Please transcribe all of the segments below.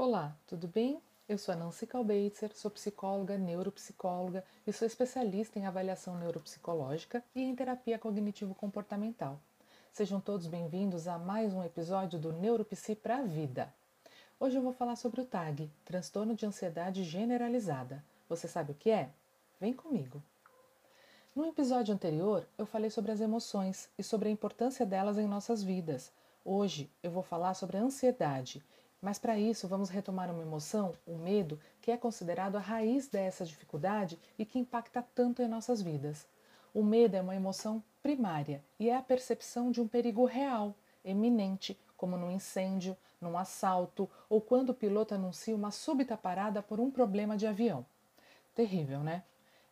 Olá, tudo bem? Eu sou a Nancy Kalbeitzer, sou psicóloga, neuropsicóloga e sou especialista em avaliação neuropsicológica e em terapia cognitivo-comportamental. Sejam todos bem-vindos a mais um episódio do Neuropsi para a Vida. Hoje eu vou falar sobre o TAG, transtorno de ansiedade generalizada. Você sabe o que é? Vem comigo. No episódio anterior, eu falei sobre as emoções e sobre a importância delas em nossas vidas. Hoje eu vou falar sobre a ansiedade mas para isso, vamos retomar uma emoção, o medo, que é considerado a raiz dessa dificuldade e que impacta tanto em nossas vidas. O medo é uma emoção primária e é a percepção de um perigo real, eminente, como num incêndio, num assalto ou quando o piloto anuncia uma súbita parada por um problema de avião. Terrível, né?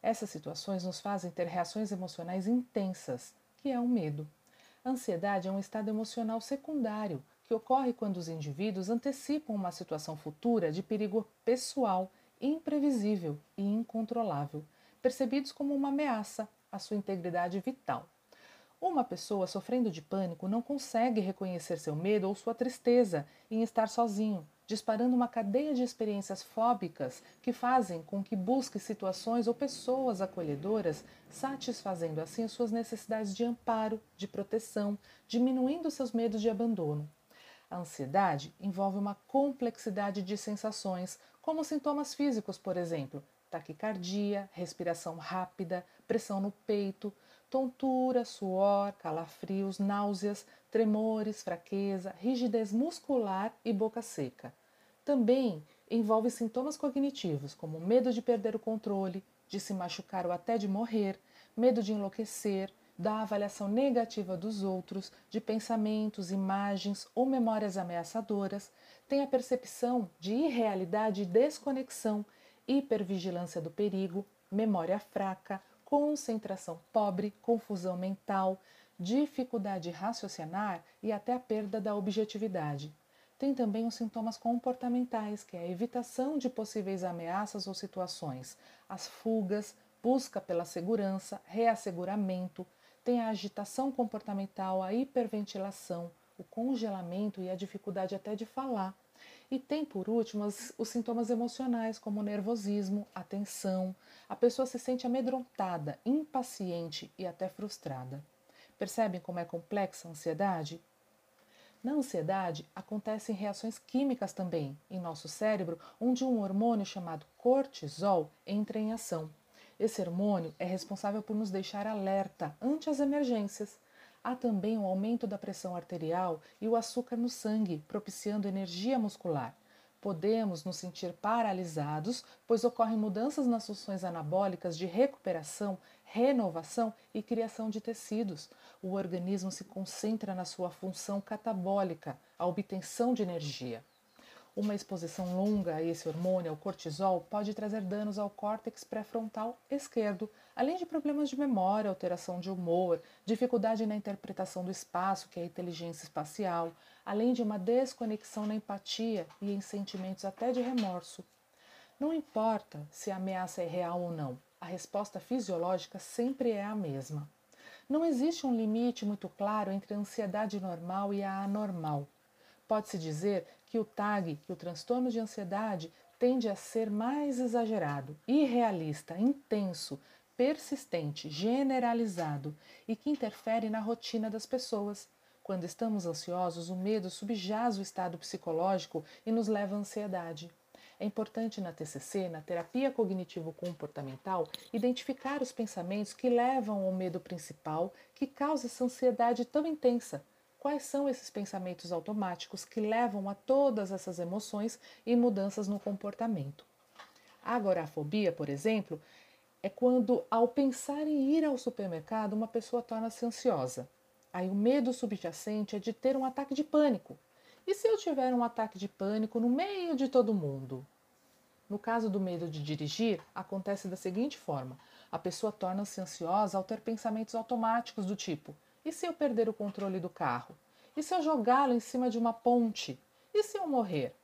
Essas situações nos fazem ter reações emocionais intensas, que é o medo. A ansiedade é um estado emocional secundário que ocorre quando os indivíduos antecipam uma situação futura de perigo pessoal, imprevisível e incontrolável, percebidos como uma ameaça à sua integridade vital. Uma pessoa sofrendo de pânico não consegue reconhecer seu medo ou sua tristeza em estar sozinho, disparando uma cadeia de experiências fóbicas que fazem com que busque situações ou pessoas acolhedoras, satisfazendo assim suas necessidades de amparo, de proteção, diminuindo seus medos de abandono. A ansiedade envolve uma complexidade de sensações, como sintomas físicos, por exemplo, taquicardia, respiração rápida, pressão no peito, tontura, suor, calafrios, náuseas, tremores, fraqueza, rigidez muscular e boca seca. Também envolve sintomas cognitivos, como medo de perder o controle, de se machucar ou até de morrer, medo de enlouquecer, da avaliação negativa dos outros, de pensamentos, imagens ou memórias ameaçadoras, tem a percepção de irrealidade e desconexão, hipervigilância do perigo, memória fraca, concentração pobre, confusão mental, dificuldade de raciocinar e até a perda da objetividade. Tem também os sintomas comportamentais, que é a evitação de possíveis ameaças ou situações, as fugas, busca pela segurança, reasseguramento, tem a agitação comportamental, a hiperventilação, o congelamento e a dificuldade até de falar. E tem, por último, os, sintomas emocionais, como nervosismo, a tensão. A pessoa se sente amedrontada, impaciente e até frustrada. Percebem como é complexa a ansiedade? Na ansiedade, acontecem reações químicas também em nosso cérebro, onde um hormônio chamado cortisol entra em ação. Esse hormônio é responsável por nos deixar alerta ante as emergências. Há também um aumento da pressão arterial e o açúcar no sangue, propiciando energia muscular. Podemos nos sentir paralisados, pois ocorrem mudanças nas funções anabólicas de recuperação, renovação e criação de tecidos. O organismo se concentra na sua função catabólica, a obtenção de energia. Uma exposição longa a esse hormônio, ao cortisol, pode trazer danos ao córtex pré-frontal esquerdo, além de problemas de memória, alteração de humor, dificuldade na interpretação do espaço, que é a inteligência espacial, além de uma desconexão na empatia e em sentimentos até de remorso. Não importa se a ameaça é real ou não, a resposta fisiológica sempre é a mesma. Não existe um limite muito claro entre a ansiedade normal e a anormal. Pode-se dizer que o TAG, que o transtorno de ansiedade, tende a ser mais exagerado, irrealista, intenso, persistente, generalizado e que interfere na rotina das pessoas. Quando estamos ansiosos, o medo subjaz o estado psicológico e nos leva à ansiedade. É importante na TCC, na terapia cognitivo-comportamental, identificar os pensamentos que levam ao medo principal que causa essa ansiedade tão intensa Quais são esses pensamentos automáticos que levam a todas essas emoções e mudanças no comportamento? A agorafobia, por exemplo, é quando, ao pensar em ir ao supermercado, uma pessoa torna-se ansiosa. Aí o medo subjacente é de ter um ataque de pânico. E se eu tiver um ataque de pânico no meio de todo mundo? No caso do medo de dirigir, acontece da seguinte forma: a pessoa torna-se ansiosa ao ter pensamentos automáticos do tipo: e se eu perder o controle do carro? E se eu jogá-lo em cima de uma ponte? E se eu morrer?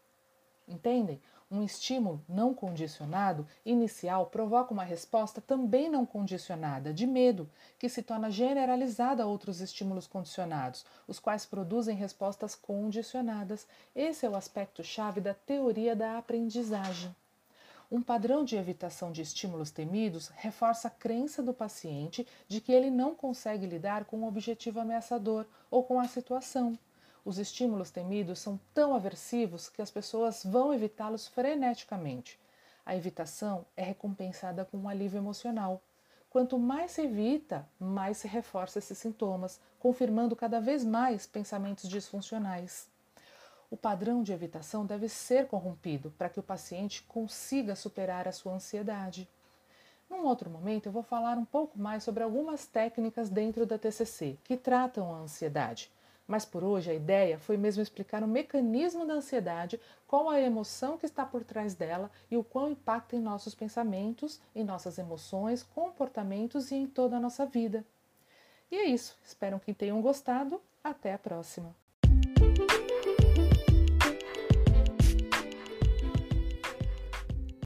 Entendem? Um estímulo não condicionado inicial provoca uma resposta também não condicionada, de medo, que se torna generalizada a outros estímulos condicionados, os quais produzem respostas condicionadas. Esse é o aspecto-chave da teoria da aprendizagem. Um padrão de evitação de estímulos temidos reforça a crença do paciente de que ele não consegue lidar com um objetivo ameaçador ou com a situação. Os estímulos temidos são tão aversivos que as pessoas vão evitá-los freneticamente. A evitação é recompensada com um alívio emocional. Quanto mais se evita, mais se reforça esses sintomas, confirmando cada vez mais pensamentos disfuncionais. O padrão de evitação deve ser corrompido para que o paciente consiga superar a sua ansiedade. Num outro momento, eu vou falar um pouco mais sobre algumas técnicas dentro da TCC que tratam a ansiedade. Mas por hoje a ideia foi mesmo explicar o mecanismo da ansiedade, qual a emoção que está por trás dela e o quão impacta em nossos pensamentos, em nossas emoções, comportamentos e em toda a nossa vida. E é isso. Espero que tenham gostado. Até a próxima.